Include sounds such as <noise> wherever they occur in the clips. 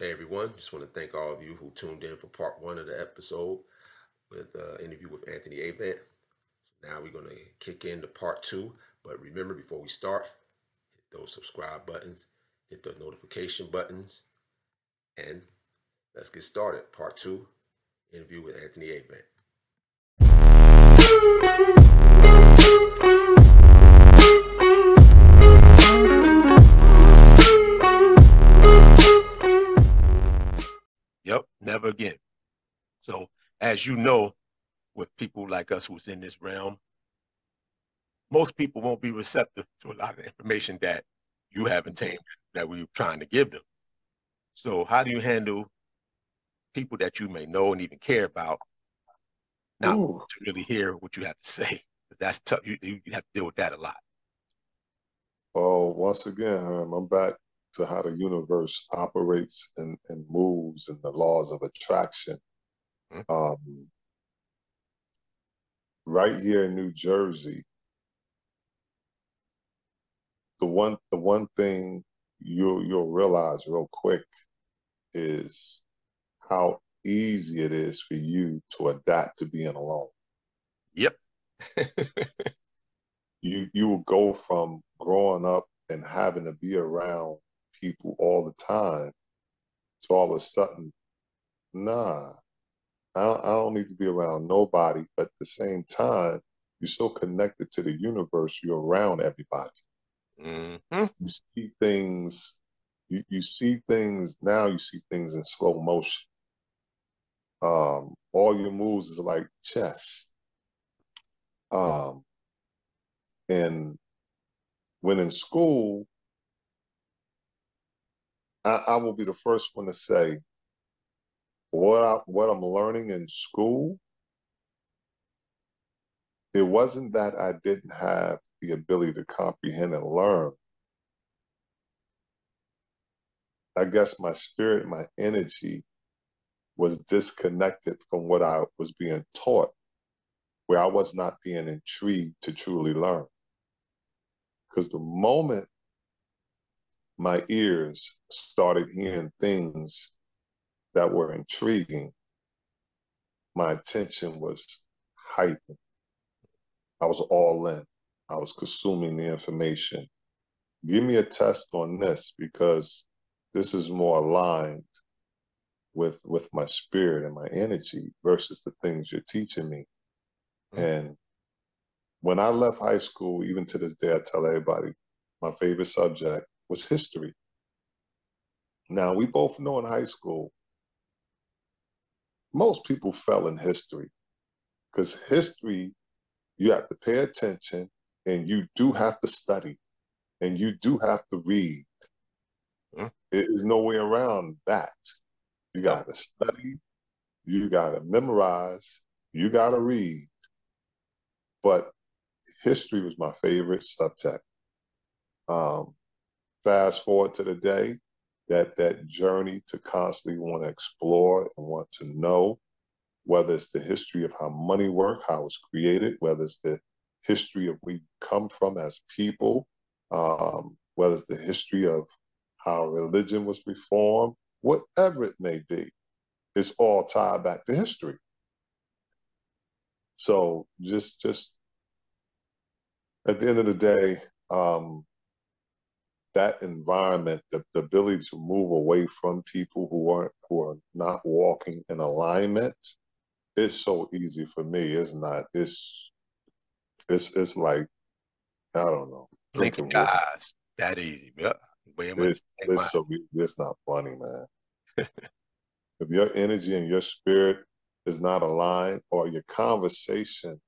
Hey everyone, just want to thank all of you who tuned in for part one of the episode with uh, interview with Anthony Avent. So now we're going to kick into part two. But remember, before we start, hit those subscribe buttons, hit those notification buttons, and let's get started. Part two, interview with Anthony Avent. Never again. So, as you know, with people like us who's in this realm, most people won't be receptive to a lot of information that you have attained that we're trying to give them. So, how do you handle people that you may know and even care about not Ooh. to really hear what you have to say? That's tough. You, you have to deal with that a lot. Oh, once again, um, I'm back to how the universe operates and, and moves and the laws of attraction. Mm-hmm. Um, right here in New Jersey, the one the one thing you'll you'll realize real quick is how easy it is for you to adapt to being alone. Yep. <laughs> you you will go from growing up and having to be around people all the time to all of a sudden, nah, I don't, I don't need to be around nobody. But at the same time, you're so connected to the universe, you're around everybody. Mm-hmm. You see things, you, you see things now, you see things in slow motion. Um, all your moves is like chess. Um, and when in school, I, I will be the first one to say what I, what I'm learning in school. It wasn't that I didn't have the ability to comprehend and learn. I guess my spirit, my energy was disconnected from what I was being taught, where I was not being intrigued to truly learn. Because the moment my ears started hearing things that were intriguing, my attention was heightened. I was all in. I was consuming the information. Give me a test on this because this is more aligned with with my spirit and my energy versus the things you're teaching me. Mm-hmm. And when I left high school, even to this day, I tell everybody my favorite subject was history. Now, we both know in high school, most people fell in history because history, you have to pay attention and you do have to study and you do have to read. Hmm. There's no way around that. You got to study, you got to memorize, you got to read. But history was my favorite subject. Um, fast forward to the day, that that journey to constantly want to explore and want to know whether it's the history of how money works, how it's created, whether it's the history of we come from as people, um, whether it's the history of how religion was reformed, whatever it may be, it's all tied back to history. So just just at the end of the day, um, that environment, the, the ability to move away from people who aren't who are not walking in alignment, it's so easy for me. It's not. It's it's it's like I don't know. Drinking guys, that easy. Yeah. It's, it's so it's not funny, man. <laughs> if your energy and your spirit is not aligned, or your conversation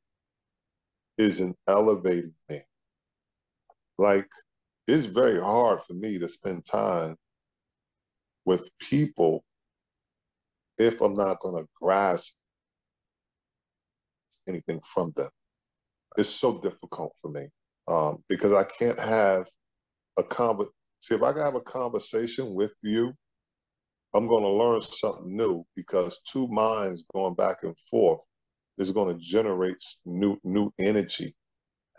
isn't elevating me, like it's very hard for me to spend time with people if I'm not going to grasp anything from them. It's so difficult for me um, because I can't have a conver. See, if I can have a conversation with you, I'm going to learn something new because two minds going back and forth is going to generate new new energy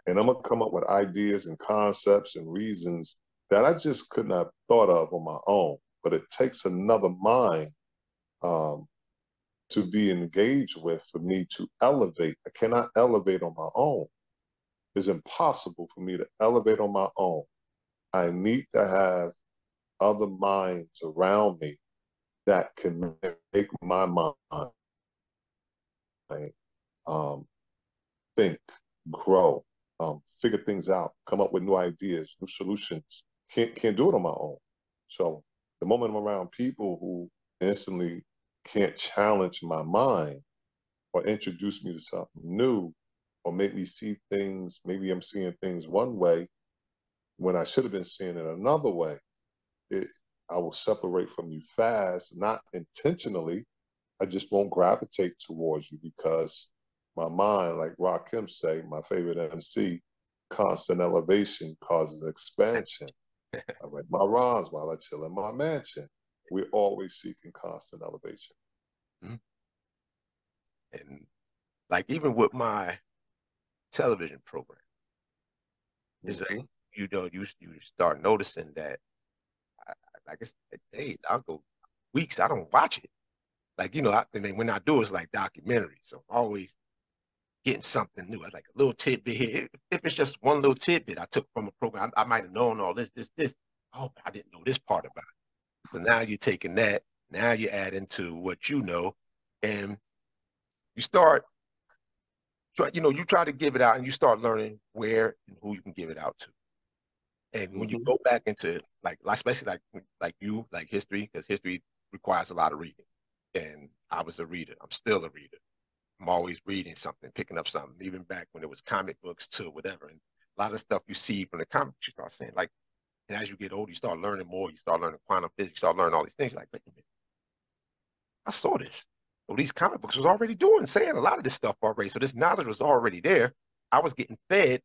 and I'm gonna come up with ideas and concepts and reasons that I just could not thought of on my own. but it takes another mind um, to be engaged with for me to elevate. I cannot elevate on my own. It's impossible for me to elevate on my own. I need to have other minds around me that can make my mind um, think, grow, um, figure things out, come up with new ideas, new solutions. Can't can't do it on my own. So the moment I'm around people who instantly can't challenge my mind or introduce me to something new or make me see things, maybe I'm seeing things one way when I should have been seeing it another way, it, I will separate from you fast, not intentionally. I just won't gravitate towards you because my mind, like Rakim say, my favorite MC, constant elevation causes expansion. <laughs> I write my rhymes while I chill in my mansion. We're always seeking constant elevation. Mm-hmm. And like even with my television program, mm-hmm. like you know you you start noticing that I, like it's days I'll go weeks I don't watch it. Like you know I, I mean when I do it's like documentary, so I'm always getting something new. Like a little tidbit here. If it's just one little tidbit I took from a program, I, I might have known all this, this, this. Oh, I didn't know this part about it. So now you're taking that. Now you add into what you know, and you start. Try, you know, you try to give it out, and you start learning where and who you can give it out to. And when mm-hmm. you go back into like, especially like like you, like history, because history requires a lot of reading. And I was a reader. I'm still a reader. I'm always reading something, picking up something, even back when it was comic books too, whatever. And a lot of stuff you see from the comics, you start saying like, and as you get older, you start learning more. You start learning quantum physics, you start learning all these things. Like, wait a minute, I saw this. So these comic books was already doing, saying a lot of this stuff already. So this knowledge was already there. I was getting fed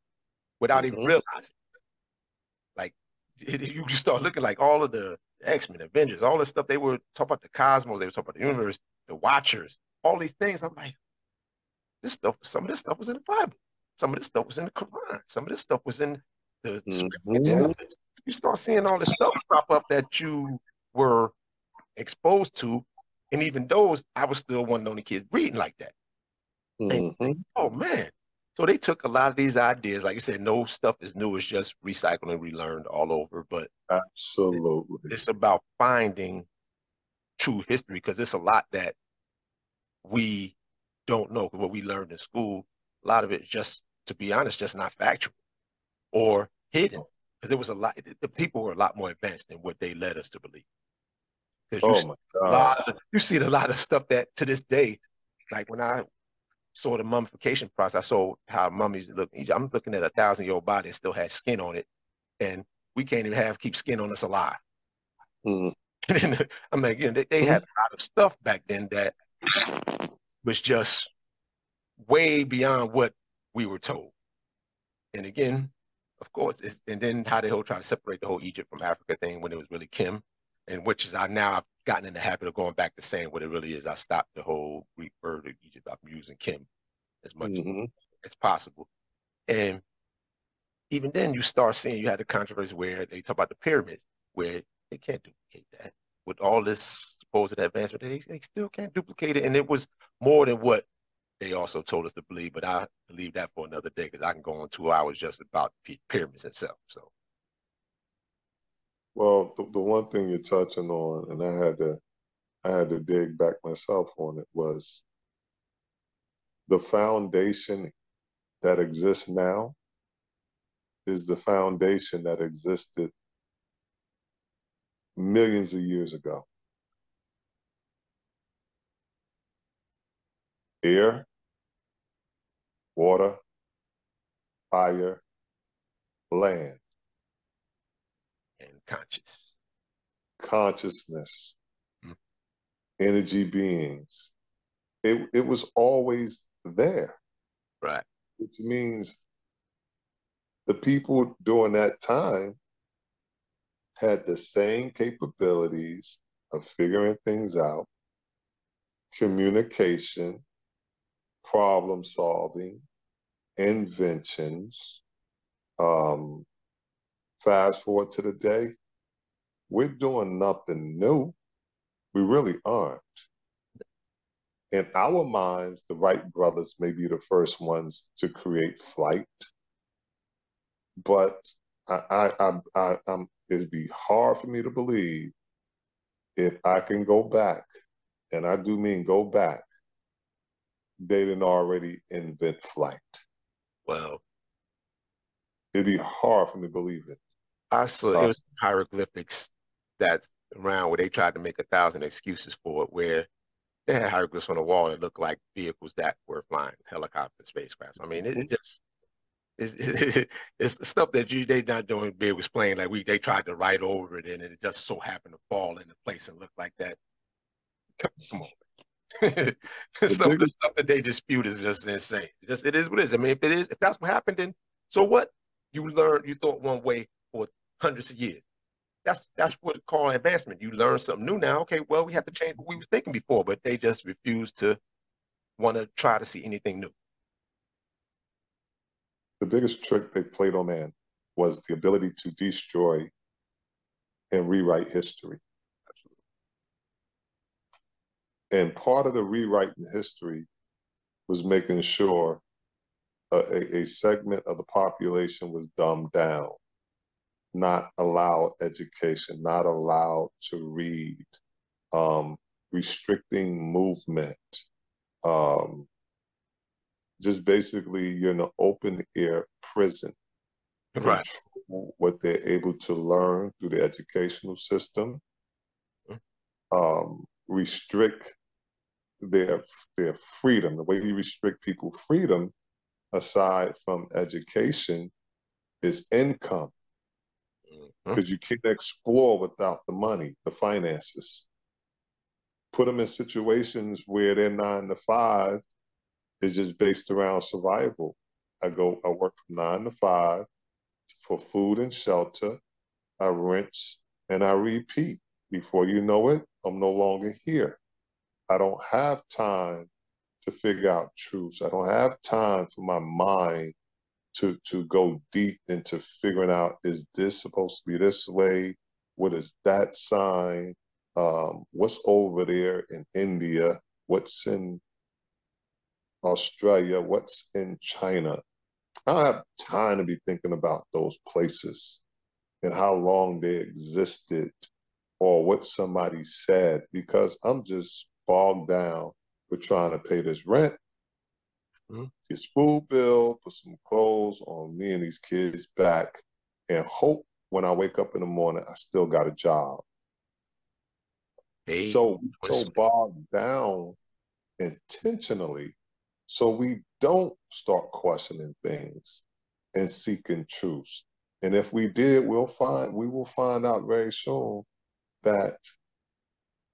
without mm-hmm. even realizing. Like <laughs> you just start looking like all of the X Men, Avengers, all this stuff. They were talking about the cosmos. They were talking about the universe, the Watchers, all these things. I'm like, this stuff, some of this stuff was in the Bible. Some of this stuff was in the Quran. Some of this stuff was in the mm-hmm. You start seeing all this stuff pop up that you were exposed to, and even those, I was still one of the only kids reading like that. Mm-hmm. And, oh man! So they took a lot of these ideas, like you said, no stuff is new. It's just recycled and relearned all over. But absolutely, it's about finding true history because it's a lot that we don't know what we learned in school. A lot of it just, to be honest, just not factual or hidden because it was a lot. The people were a lot more advanced than what they led us to believe. Because you, oh see you see a lot of stuff that to this day, like when I saw the mummification process, I saw how mummies look. I'm looking at a thousand year old body and still has skin on it, and we can't even have keep skin on us alive. <laughs> Mm. I'm like, you know, they, they mm-hmm. had a lot of stuff back then that was just way beyond what we were told. And again, of course, and then how they whole try to separate the whole Egypt from Africa thing when it was really Kim, and which is I now I've gotten in the habit of going back to saying what it really is. I stopped the whole refer to Egypt. I'm using Kim as much mm-hmm. as possible, and even then you start seeing you had the controversy where they talk about the pyramids, where they can't duplicate that with all this supposed advancement, they, they still can't duplicate it. And it was more than what they also told us to believe, but I believe that for another day because I can go on two hours just about pyramids itself. So, well, the, the one thing you're touching on, and I had to, I had to dig back myself on it was the foundation that exists now is the foundation that existed millions of years ago. Air, water, fire, land. And conscious. Consciousness. Mm-hmm. Energy beings. It, it was always there. Right. Which means the people during that time had the same capabilities of figuring things out, communication, problem solving, inventions. Um, fast forward to the day, we're doing nothing new. We really aren't. In our minds, the Wright brothers may be the first ones to create flight, but I, I, I, I it'd be hard for me to believe if I can go back, and I do mean go back, they didn't already invent flight. Well, it'd be hard for me to believe it. I saw uh, it was hieroglyphics that's around where they tried to make a thousand excuses for it, where they had hieroglyphs on the wall that looked like vehicles that were flying, helicopter, spacecrafts. I mean, it, it mm-hmm. just it's, <laughs> it's, stuff that you—they're not doing big explain like we they tried to write over it and it just so happened to fall into place and look like that. Come on. <laughs> Some of the stuff that they dispute is just insane. Just it is what it is. I mean, if it is, if that's what happened, then so what? You learned, you thought one way for hundreds of years. That's that's what it's called advancement. You learn something new now. Okay, well, we have to change what we were thinking before, but they just refuse to want to try to see anything new. The biggest trick they played on man was the ability to destroy and rewrite history. And part of the rewriting history was making sure a, a, segment of the population was dumbed down, not allowed education, not allowed to read, um, restricting movement, um, just basically you're in an open air prison. Right. What they're able to learn through the educational system, mm-hmm. um, restrict their their freedom. The way you restrict people freedom, aside from education, is income. Because mm-hmm. you can't explore without the money, the finances. Put them in situations where they're nine to five is just based around survival. I go, I work from nine to five for food and shelter. I rinse and I repeat. Before you know it, I'm no longer here. I don't have time to figure out truths. I don't have time for my mind to to go deep into figuring out is this supposed to be this way? What is that sign? Um, what's over there in India? What's in Australia? What's in China? I don't have time to be thinking about those places and how long they existed or what somebody said because I'm just bogged down with trying to pay this rent, mm-hmm. this food bill, put some clothes on me and these kids back, and hope when I wake up in the morning I still got a job. Hey, so so bogged down intentionally, so we don't start questioning things and seeking truths. And if we did, we'll find we will find out very soon that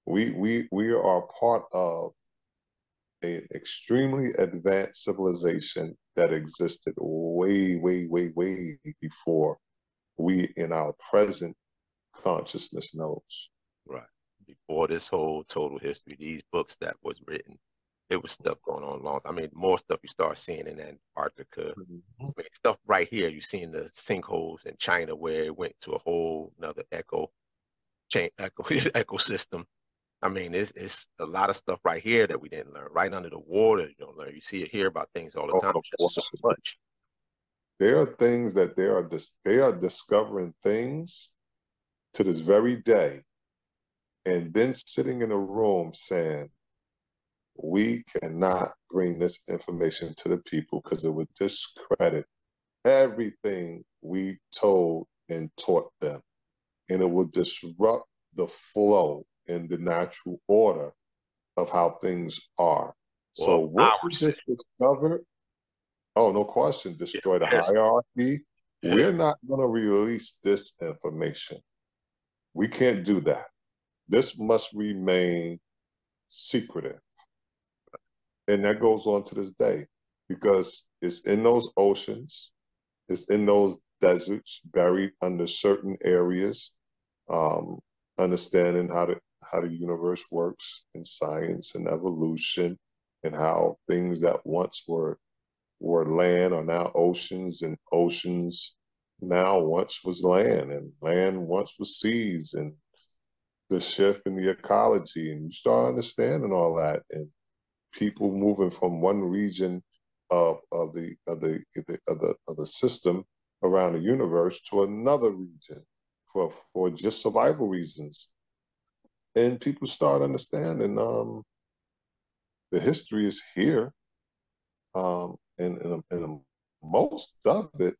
we we we are part of an extremely advanced civilization that existed way, way, way, way before we in our present consciousness knows. Right. Before this whole total history, these books that was written, it was stuff going on long. I mean, more stuff you start seeing in Antarctica. Mm-hmm. I mean, stuff right here, you see in the sinkholes in China where it went to a whole another echo chain echo <laughs> ecosystem I mean, it's it's a lot of stuff right here that we didn't learn. Right under the water, you don't learn. You see it hear about things all the oh, time. Oh, just so much. There are things that they are dis- they are discovering things to this very day, and then sitting in a room saying, "We cannot bring this information to the people because it would discredit everything we told and taught them, and it will disrupt the flow in the natural order of how things are. Well, so what we just discovered, oh, no question, destroy the hierarchy. Yeah. We're not going to release this information. We can't do that. This must remain secretive. And that goes on to this day because it's in those oceans, it's in those deserts buried under certain areas, um, understanding how to how the universe works in science and evolution and how things that once were were land are now oceans and oceans now once was land and land once was seas and the shift in the ecology, and you start understanding all that, and people moving from one region of, of the of the of the of the system around the universe to another region for for just survival reasons. And people start understanding um, the history is here, um, and, and, and most of it,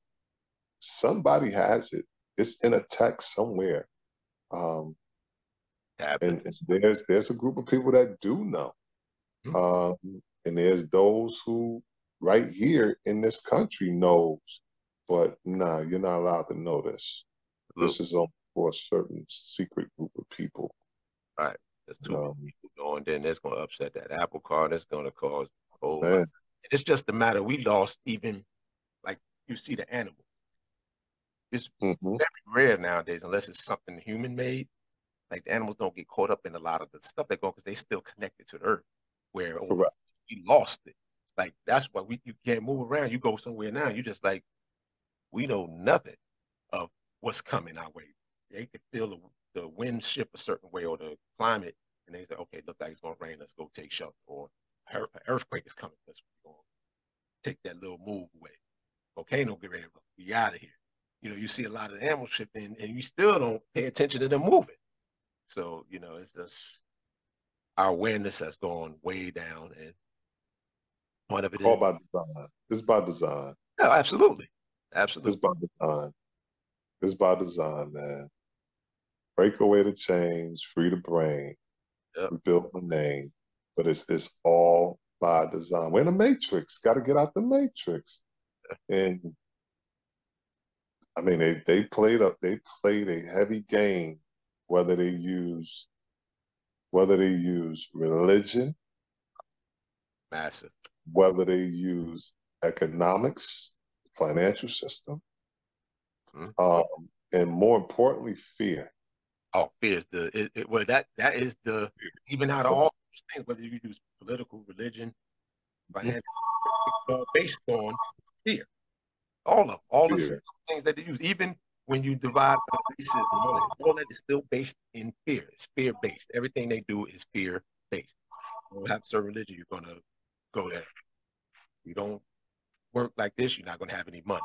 somebody has it. It's in a text somewhere. Um, and, and, there's there's a group of people that do know, mm-hmm. um, and there's those who right here in this country knows, but nah, you're not allowed to know this. This is only for a certain secret group of people. Right. There's too um, many people going, then that's going to upset that apple cart. That's going to cause oh, man. It's just a matter. We lost even like you see the animal. It's mm-hmm. very rare nowadays, unless it's something human made. Like the animals don't get caught up in a lot of the stuff they go because they still connected to the earth. Where oh, we lost it. Like that's why we you can't move around. You go somewhere now, you just like we know nothing of what's coming our way. They can feel the, the wind shift a certain way or the climate, and they say, okay, look like it's gonna rain. Let's go take shelter. Or an earthquake is coming. Let's go take that little move away. Volcano get ready. We out of here. You know, you see a lot of animals shifting, and you still don't pay attention to them moving. So you know, it's just our awareness has gone way down, and Part of it all is by design. It's by design. Yeah, absolutely, absolutely. It's by design. It's by design, man. Break away the chains, free the brain, yep. rebuild the name. But it's it's all by design. We're in the matrix. Got to get out the matrix. And I mean, they they played up. They played a heavy game, whether they use whether they use religion, massive, whether they use economics, financial system, mm-hmm. um, and more importantly, fear. Oh, fear is the it, it, well that that is the even out of all things, whether you use political, religion, mm-hmm. financial, mm-hmm. based on fear. All of all fear. the things that they use, even when you divide racism, all all that is still based in fear. It's fear based. Everything they do is fear based. You have certain religion, you're gonna go there. You don't work like this, you're not going to have any money.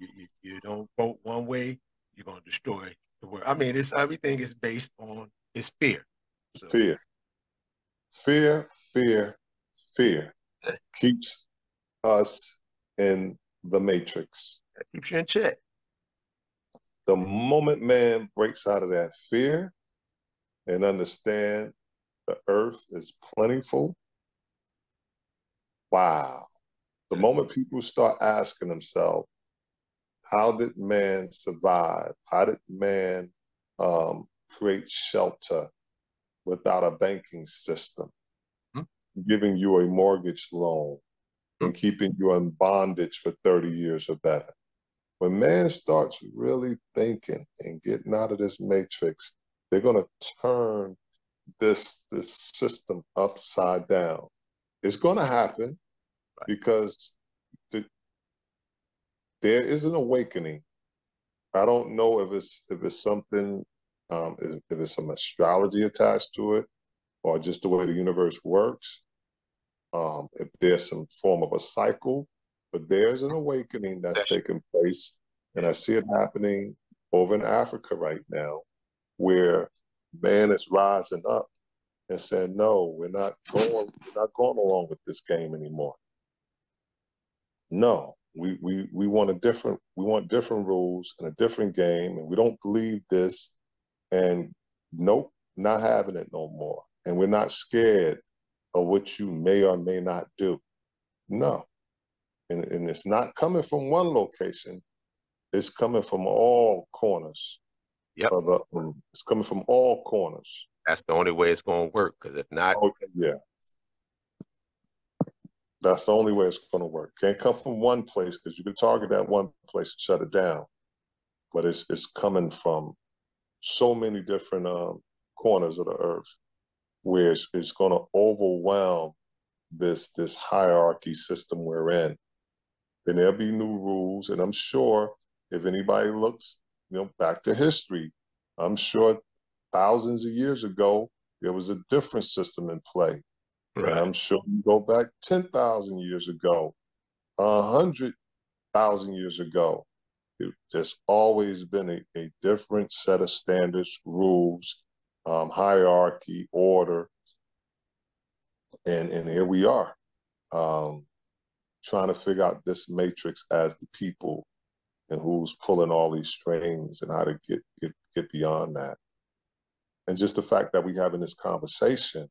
You, you, you don't vote one way, you're going to destroy the world. I mean, it's everything is based on it's fear. So, fear, fear, fear, fear keeps us in the matrix. That keeps you in check. The moment man breaks out of that fear and understand the earth is plentiful wow. The moment people start asking themselves, how did man survive? How did man um, create shelter without a banking system, hmm giving you a mortgage loan hmm and keeping you in bondage for 30 years or better? When man starts really thinking and getting out of this matrix, they're going to turn this this system upside down. It's going to happen right. because there is an awakening. I don't know if it's if it's something um, if, if it's some astrology attached to it, or just the way the universe works. Um, if there's some form of a cycle, but there's an awakening that's taking place, and I see it happening over in Africa right now, where man is rising up and saying, "No, we're not going. We're not going along with this game anymore. No, we we we want a different we want different rules and a different game, and we don't believe this. And nope, not having it no more. And we're not scared of what you may or may not do. No, and and it's not coming from one location. It's coming from all corners. Yep. The, um, it's coming from all corners. That's the only way it's going to work. Because if not, okay, yeah, that's the only way it's going to work. Can't come from one place because you can target that one place and shut it down, but it's it's coming from so many different um, corners of the earth where it's, it's going to overwhelm this this hierarchy system we're in. Then there'll be new rules, and I'm sure if anybody looks, you know, back to history, I'm sure thousands of years ago, there was a different system in play. Right. I'm sure you go back 10,000 years ago, 100,000 years ago. It, there's always been a, a different set of standards, rules, um, hierarchy, order. And, and here we are, um, trying to figure out this matrix as the people and who's pulling all these strings and how to get, get, get beyond that. And just the fact that we're having this conversation,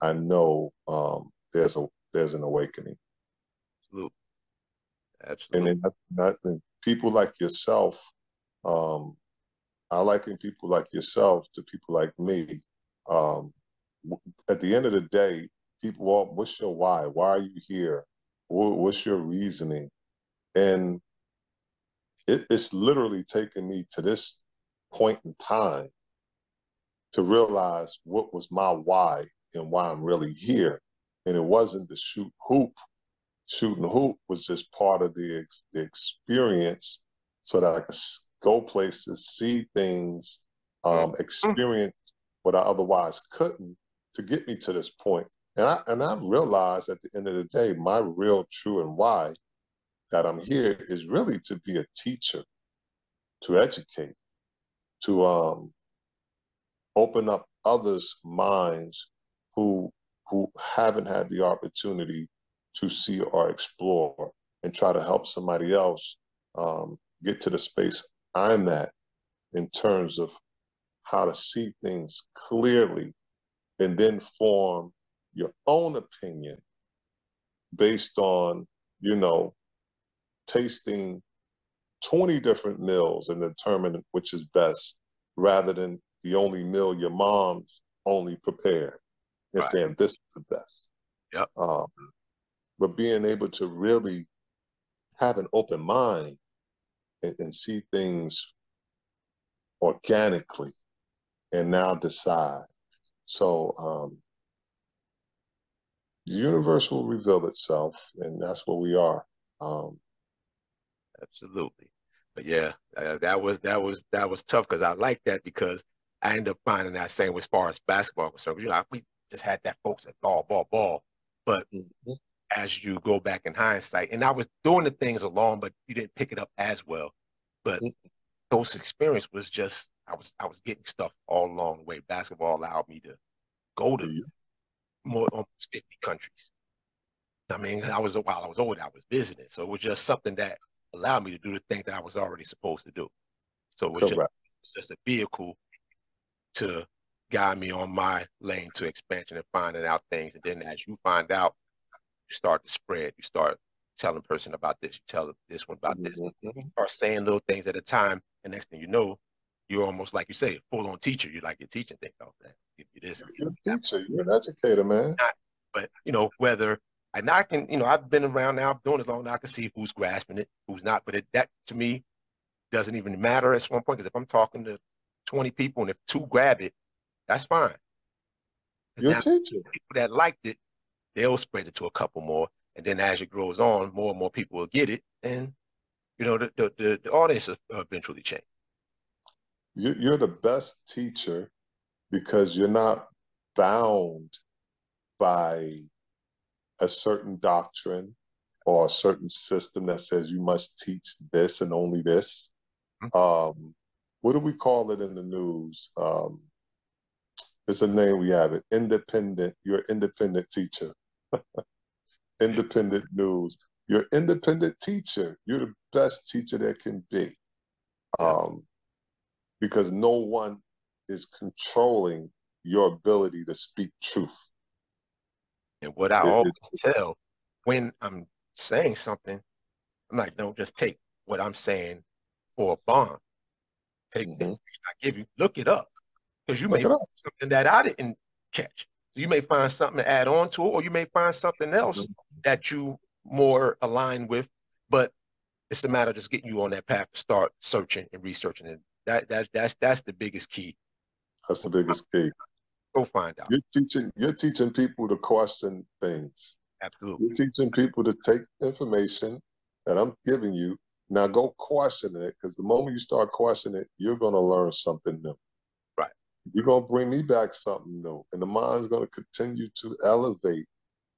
I know um, there's a there's an awakening. Absolutely. Absolutely. And then and people like yourself, um, I liken people like yourself to people like me. Um, at the end of the day, people, well, what's your why? Why are you here? What's your reasoning? And it, it's literally taken me to this point in time to realize what was my why and why I'm really here. And it wasn't the shoot hoop. Shooting hoop was just part of the, ex- the experience so that I could go places, see things, um, experience what I otherwise couldn't to get me to this point. And I and I realized at the end of the day, my real true and why that I'm here is really to be a teacher, to educate, to um, open up others' minds who who haven't had the opportunity to see or explore, and try to help somebody else um, get to the space I'm at in terms of how to see things clearly, and then form your own opinion based on you know tasting 20 different meals and determine which is best rather than the only meal your mom's only prepared and right. saying this is the best. Yep. Um, but being able to really have an open mind and, and see things organically and now decide. So um, the universe will reveal itself, and that's where we are. Um, Absolutely. But yeah, uh, that was that was that was tough because I like that because I ended up finding that same as far as basketball concerned. You know, we just had that folks at ball, ball, ball. But mm-hmm. as you go back in hindsight, and I was doing the things along, but you didn't pick it up as well. But mm-hmm. those experience was just I was I was getting stuff all along the way. Basketball allowed me to go to mm-hmm. more almost 50 countries. I mean, I was while I was over there, I was visiting. So it was just something that allowed me to do the thing that I was already supposed to do. So it was just, just, a vehicle to guide me on my lane to expansion and finding out things. And then as you find out, you start to spread. You start telling person about this. You tell this one about this. Mm-hmm. You start saying little things at a time. And next thing you know, you're almost like you say, full on teacher. You're like you're teaching things. Oh, that give you this. You're a teacher. You're an educator, man. Not, but you know whether and I can, you know, I've been around now, doing this long now. I can see who's grasping it, who's not. But it, that to me doesn't even matter at one point because if I'm talking to 20 people and if two grab it, that's fine. You're now, teaching. People that liked it, they'll spread it to a couple more. And then as it grows on, more and more people will get it. And, you know, the, the, the, the audience will eventually change. You're the best teacher because you're not bound by a certain doctrine or a certain system that says you must teach this and only this. Mm-hmm. Um, what do we call it in the news? Um, it's a name we have it. Independent. You're independent teacher. <laughs> independent news. You're independent teacher. You're the best teacher there can be. Um, because no one is controlling your ability to speak truth. And what I always tell when I'm saying something, I'm like, don't just take what I'm saying for a bond. Take mm-hmm. I give you, look it up. Because you look may find something that I didn't catch. You may find something to add on to it, or you may find something else mm-hmm. that you more align with. But it's a matter of just getting you on that path to start searching and researching. And that that that's that's the biggest key. That's the biggest key. Go find out. You're teaching you're teaching people to question things. Absolutely. You're teaching people to take information that I'm giving you. Now go question it because the moment you start questioning it, you're going to learn something new. You're gonna bring me back something new, and the mind's gonna continue to elevate.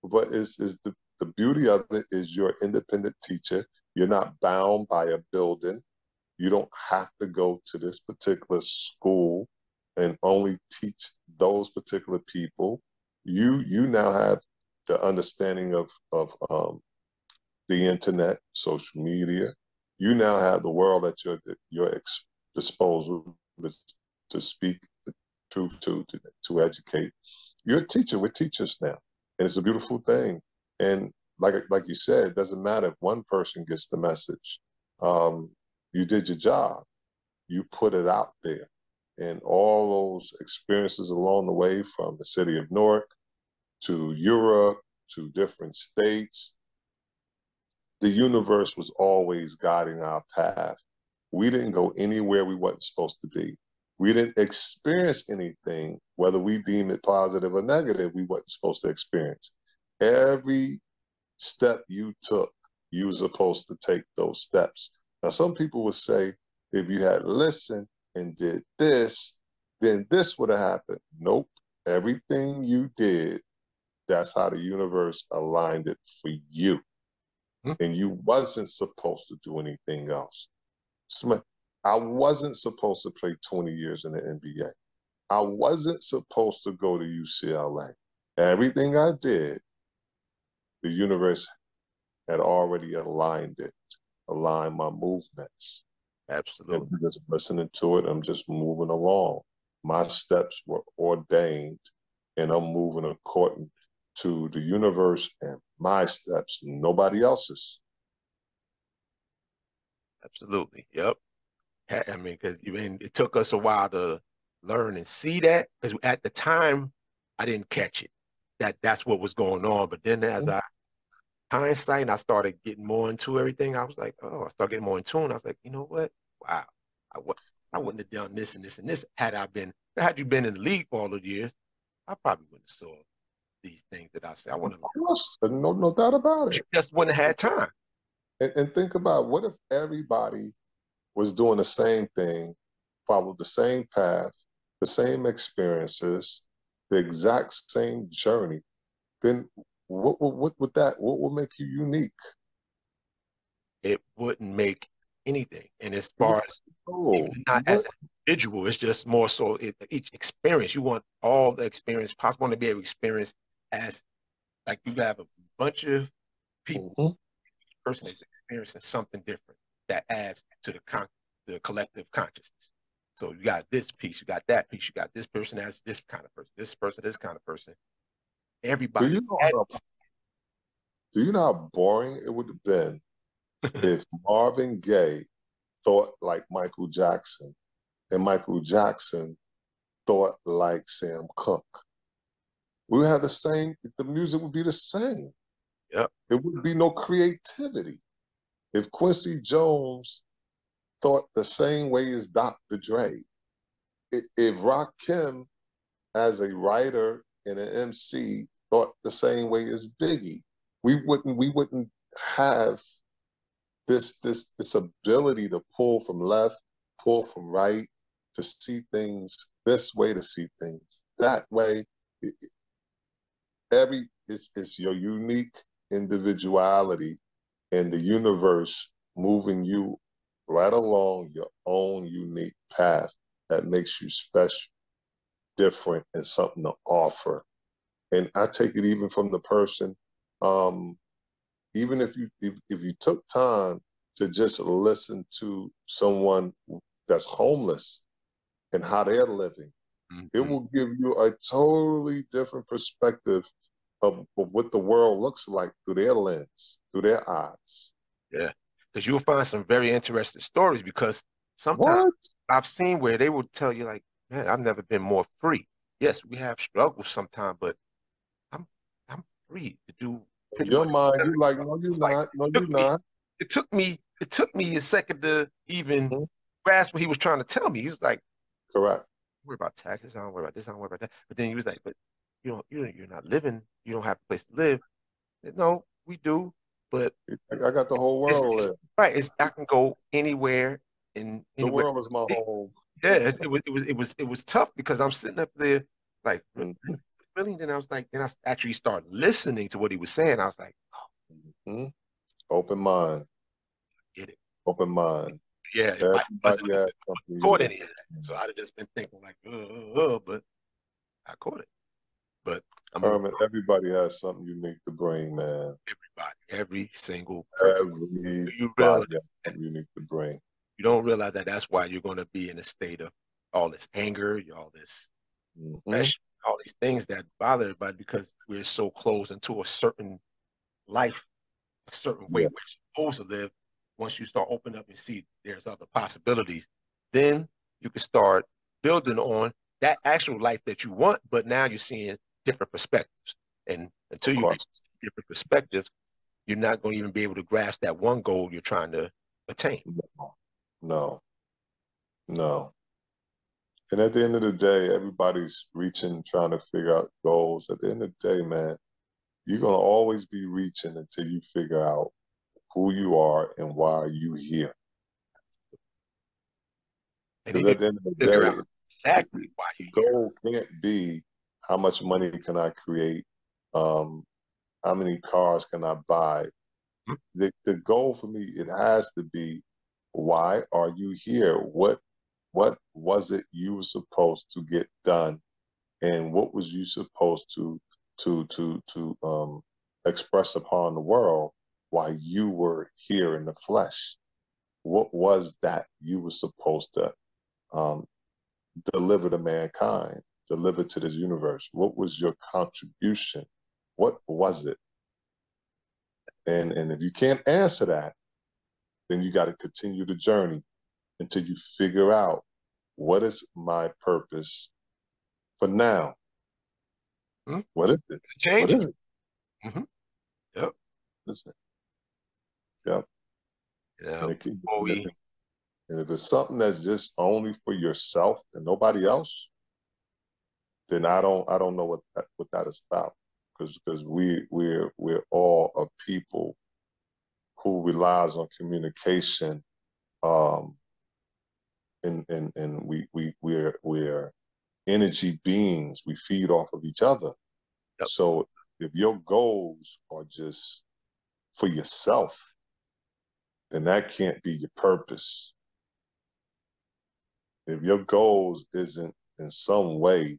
But it's is the the beauty of it is you're independent teacher. You're not bound by a building. You don't have to go to this particular school and only teach those particular people. You you now have the understanding of of um, the internet, social media. You now have the world at your your disposal to speak truth to, to to educate. You're a teacher. We're teachers now, and it's a beautiful thing. And like like you said, it doesn't matter if one person gets the message. Um, you did your job. You put it out there, and all those experiences along the way, from the city of Newark to Europe to different states, the universe was always guiding our path. We didn't go anywhere we wasn't supposed to be. We didn't experience anything, whether we deem it positive or negative, we wasn't supposed to experience. Every step you took, you were supposed to take those steps. Now, some people would say, if you had listened and did this, then this would have happened. Nope. Everything you did, that's how the universe aligned it for you. Hmm. And you wasn't supposed to do anything else. I wasn't supposed to play 20 years in the NBA. I wasn't supposed to go to UCLA. Everything I did the universe had already aligned it, aligned my movements. Absolutely. And just listening to it, I'm just moving along. My steps were ordained, and I'm moving according to the universe and my steps, nobody else's. Absolutely. Yep. I mean, because mean it took us a while to learn and see that because at the time I didn't catch it. That that's what was going on. But then as mm-hmm. I hindsight and I started getting more into everything, I was like, oh, I started getting more in tune. I was like, you know what? Wow. I, I wouldn't have done this and this and this had I been, had you been in the league for all the years, I probably wouldn't have saw these things that I said. I wouldn't have. No, no doubt about it. Just wouldn't have had time. And, and think about what if everybody was doing the same thing, followed the same path, the same experiences, the exact same journey, then what, what, what would that, what would make you unique? It wouldn't make anything. And as far as oh, not as an individual, it's just more so it, each experience. You want all the experience possible to be able to experience as like you have a bunch of people. Mm-hmm. Each person is experiencing something different that adds to the con- the collective consciousness. So you got this piece, you got that piece, you got this person as this kind of person, this person, this kind of person. Everybody. Do you know, how, do you know how boring it would have been <laughs> if Marvin Gaye thought like Michael Jackson and Michael Jackson thought like Sam Cooke? We would have the same, the music would be the same. Yeah. It would be no creativity. If Quincy Jones thought the same way as Dr. Dre, if Rakim, as a writer and an MC, thought the same way as Biggie, we wouldn't we wouldn't have this this this ability to pull from left, pull from right, to see things this way, to see things that way. every it's, it's your unique individuality and the universe moving you right along your own unique path that makes you special, different, and something to offer and I take it even from the person, um, even if you if, if you took time to just listen to someone that's homeless and how they're living, mm-hmm. it will give you a totally different perspective of, of what the world looks like through their lens, through their eyes. Yeah, because you'll find some very interesting stories because sometimes what? I've seen where they will tell you like, man, I've never been more free. Yes, we have struggles sometimes, but I'm I'm free to do. Your mind, you like, no, you're not. No, you're not. It took me. It took me a second to even mm-hmm. grasp what he was trying to tell me. He was like, "Correct." worry about taxes. I don't worry about this. I don't worry about that. But then he was like, "But you don't. You you're not living. You don't have a place to live." No, we do. But I got the whole world. It's, it's, right. It's I can go anywhere. In the world is my home. yeah, it, it, was it was it was it was tough because I'm sitting up there like mm-hmm. really. Then I was like, then I actually started listening to what he was saying. I was like, oh. mm-hmm. open mind, get it, open mind. Yeah, it wasn't caught any of that. So I'd have just been thinking like, uh, uh, uh, but I caught it. But I'm a, everybody has something unique to bring, man. Everybody, every single everybody you realize unique to bring. You don't realize that that's why you're going to be in a state of all this anger, all this, mm-hmm. all these things that bother everybody because we're so close into a certain life, a certain way yeah. we're supposed to live. Once you start opening up and see there's other possibilities, then you can start building on that actual life that you want. But now you're seeing different perspectives. And until you get different perspectives, you're not going to even be able to grasp that one goal you're trying to attain. No, no. And at the end of the day, everybody's reaching, trying to figure out goals. At the end of the day, man, you're going to always be reaching until you figure out who you are and why are you here. Because at the end of the day, exactly why you goal can't be how much money can I create? Um, how many cars can I buy? Mm-hmm. The, the goal for me, it has to be, why are you here? What what was it you were supposed to get done? And what was you supposed to to to to um, express upon the world why you were here in the flesh? What was that you were supposed to um, deliver to mankind? Delivered to this universe? What was your contribution? What was it? And and if you can't answer that, then you got to continue the journey until you figure out what is my purpose for now. Hmm? What is it? Change what is it? Mm-hmm. Yep. Listen. Yep. Yeah. And, it, and if it's something that's just only for yourself and nobody else, then I don't I don't know what that, what that is about. Because because we we're we're all a people who relies on communication um and and and we we we're we're energy beings. We feed off of each other. Yep. so if your goals are just for yourself then that can't be your purpose. If your goals isn't in some way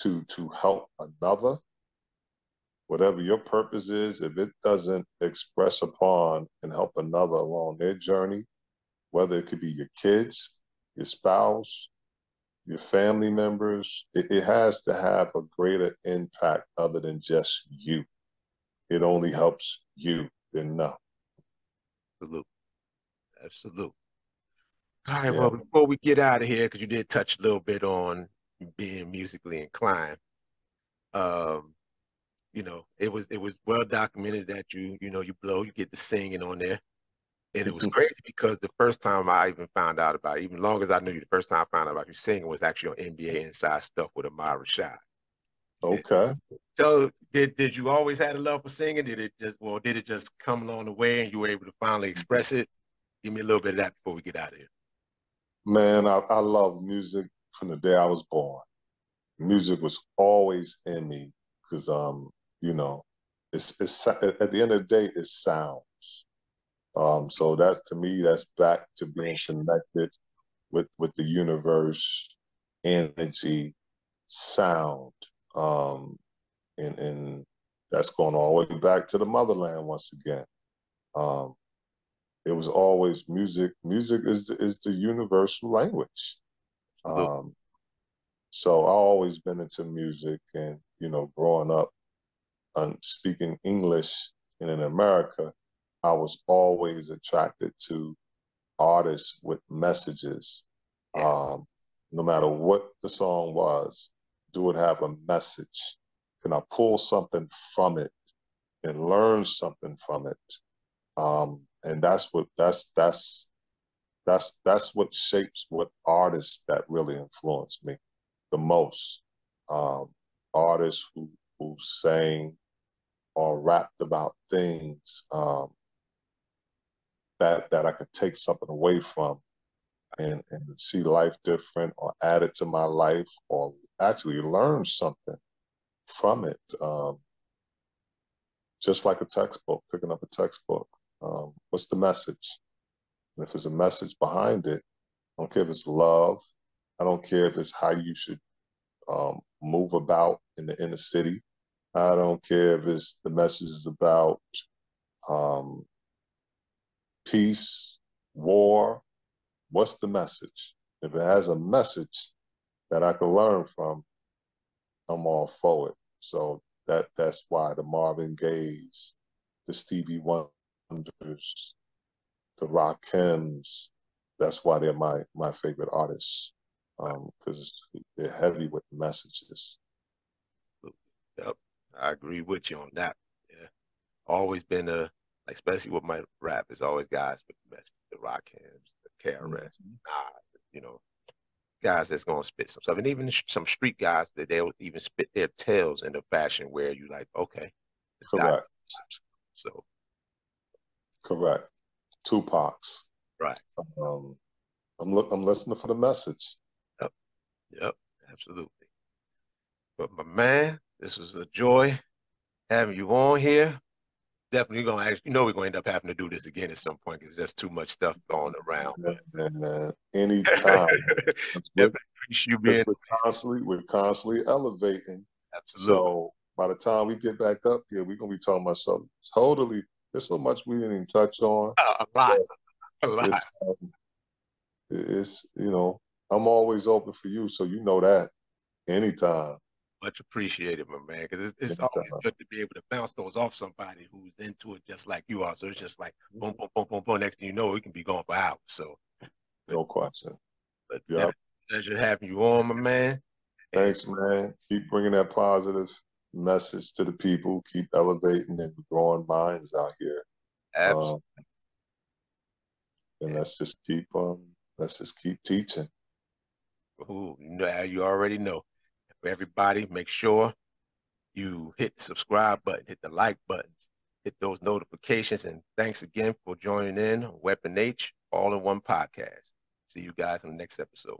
to to help another whatever your purpose is if it doesn't express upon and help another along their journey whether it could be your kids your spouse your family members it, it has to have a greater impact other than just you. It only helps you enough absolute. Absolute. All right yeah. well before we get out of here because you did touch a little bit on being musically inclined. Um, you know, it was it was well documented that you you know you blow, you get the singing on there, and it was mm-hmm. crazy because the first time I even found out about, it, even long as I knew you, the first time I found out about you singing was actually on NBA Inside Stuff with Ahmad Rashad. Okay. So did did you always had a love for singing? Did it just well did it just come along the way and you were able to finally express it? Give me a little bit of that before we get out of here. Man, I, I love music from the day I was born. Music was always in me because, um, you know, it's, it's at the end of the day, it sounds. Um, so that to me, that's back to being connected with with the universe, energy, sound, um, and and that's going all the way back to the motherland once again. Um, it was always music. Music is the, is the universal language. Um, so I always been into music, and you know, growing up and speaking English and in America, I was always attracted to artists with messages. Um, no matter what the song was, do it have a message? Can I pull something from it and learn something from it? Um, and that's what that's that's that's that's what shapes what artists that really influence me the most. Um, artists who who sang or rapped about things um, that that I could take something away from and, and see life different or add it to my life or actually learn something from it. Um, just like a textbook, picking up a textbook. Um, what's the message? And if there's a message behind it, I don't care if it's love. I don't care if it's how you should um, move about in the inner city. I don't care if it's the message is about um, peace, war. What's the message? If it has a message that I can learn from, I'm all for it. So that that's why the Marvin Gayes, the Stevie Wonders, the Rakims, that's why they're my my favorite artists because um, they're heavy with messages. Yep, I agree with you on that. Yeah, always been a especially with my rap. It's always guys with the message, the Rakims, the KRS, mm-hmm. nah, you know, guys that's gonna spit some stuff, and even some street guys that they'll even spit their tails in a fashion where you like, okay, correct. So, correct. Tupac's right. Um, I'm look. I'm listening for the message. Yep. Yep. Absolutely. But my man, this was a joy having you on here definitely gonna actually, you know, we're gonna end up having to do this again at some point because there's too much stuff going around. <laughs> And uh, anytime, <laughs> we're, you being we're constantly, we're constantly elevating. Absolutely. So by the time we get back up here, we're gonna be talking about something totally. There's so much we didn't even touch on. Uh, a lot, a lot. It's, um, it's you know, I'm always open for you, so you know that anytime. Much appreciated, my man, because it's, it's always good to be able to bounce those off somebody who's into it just like you are. So it's just like boom, boom, boom, boom, boom. Next thing you know, we can be going for hours. So no question. But yeah, pleasure having you on, my man. Thanks, man. Keep bringing that positive message to the people. Keep elevating and growing minds out here. Absolutely. Um, and let's just keep um, let's just keep teaching. Ooh, you know, you already know for everybody. Make sure you hit the subscribe button, hit the like buttons, hit those notifications. And thanks again for joining in Weapon H All in One podcast. See you guys in the next episode.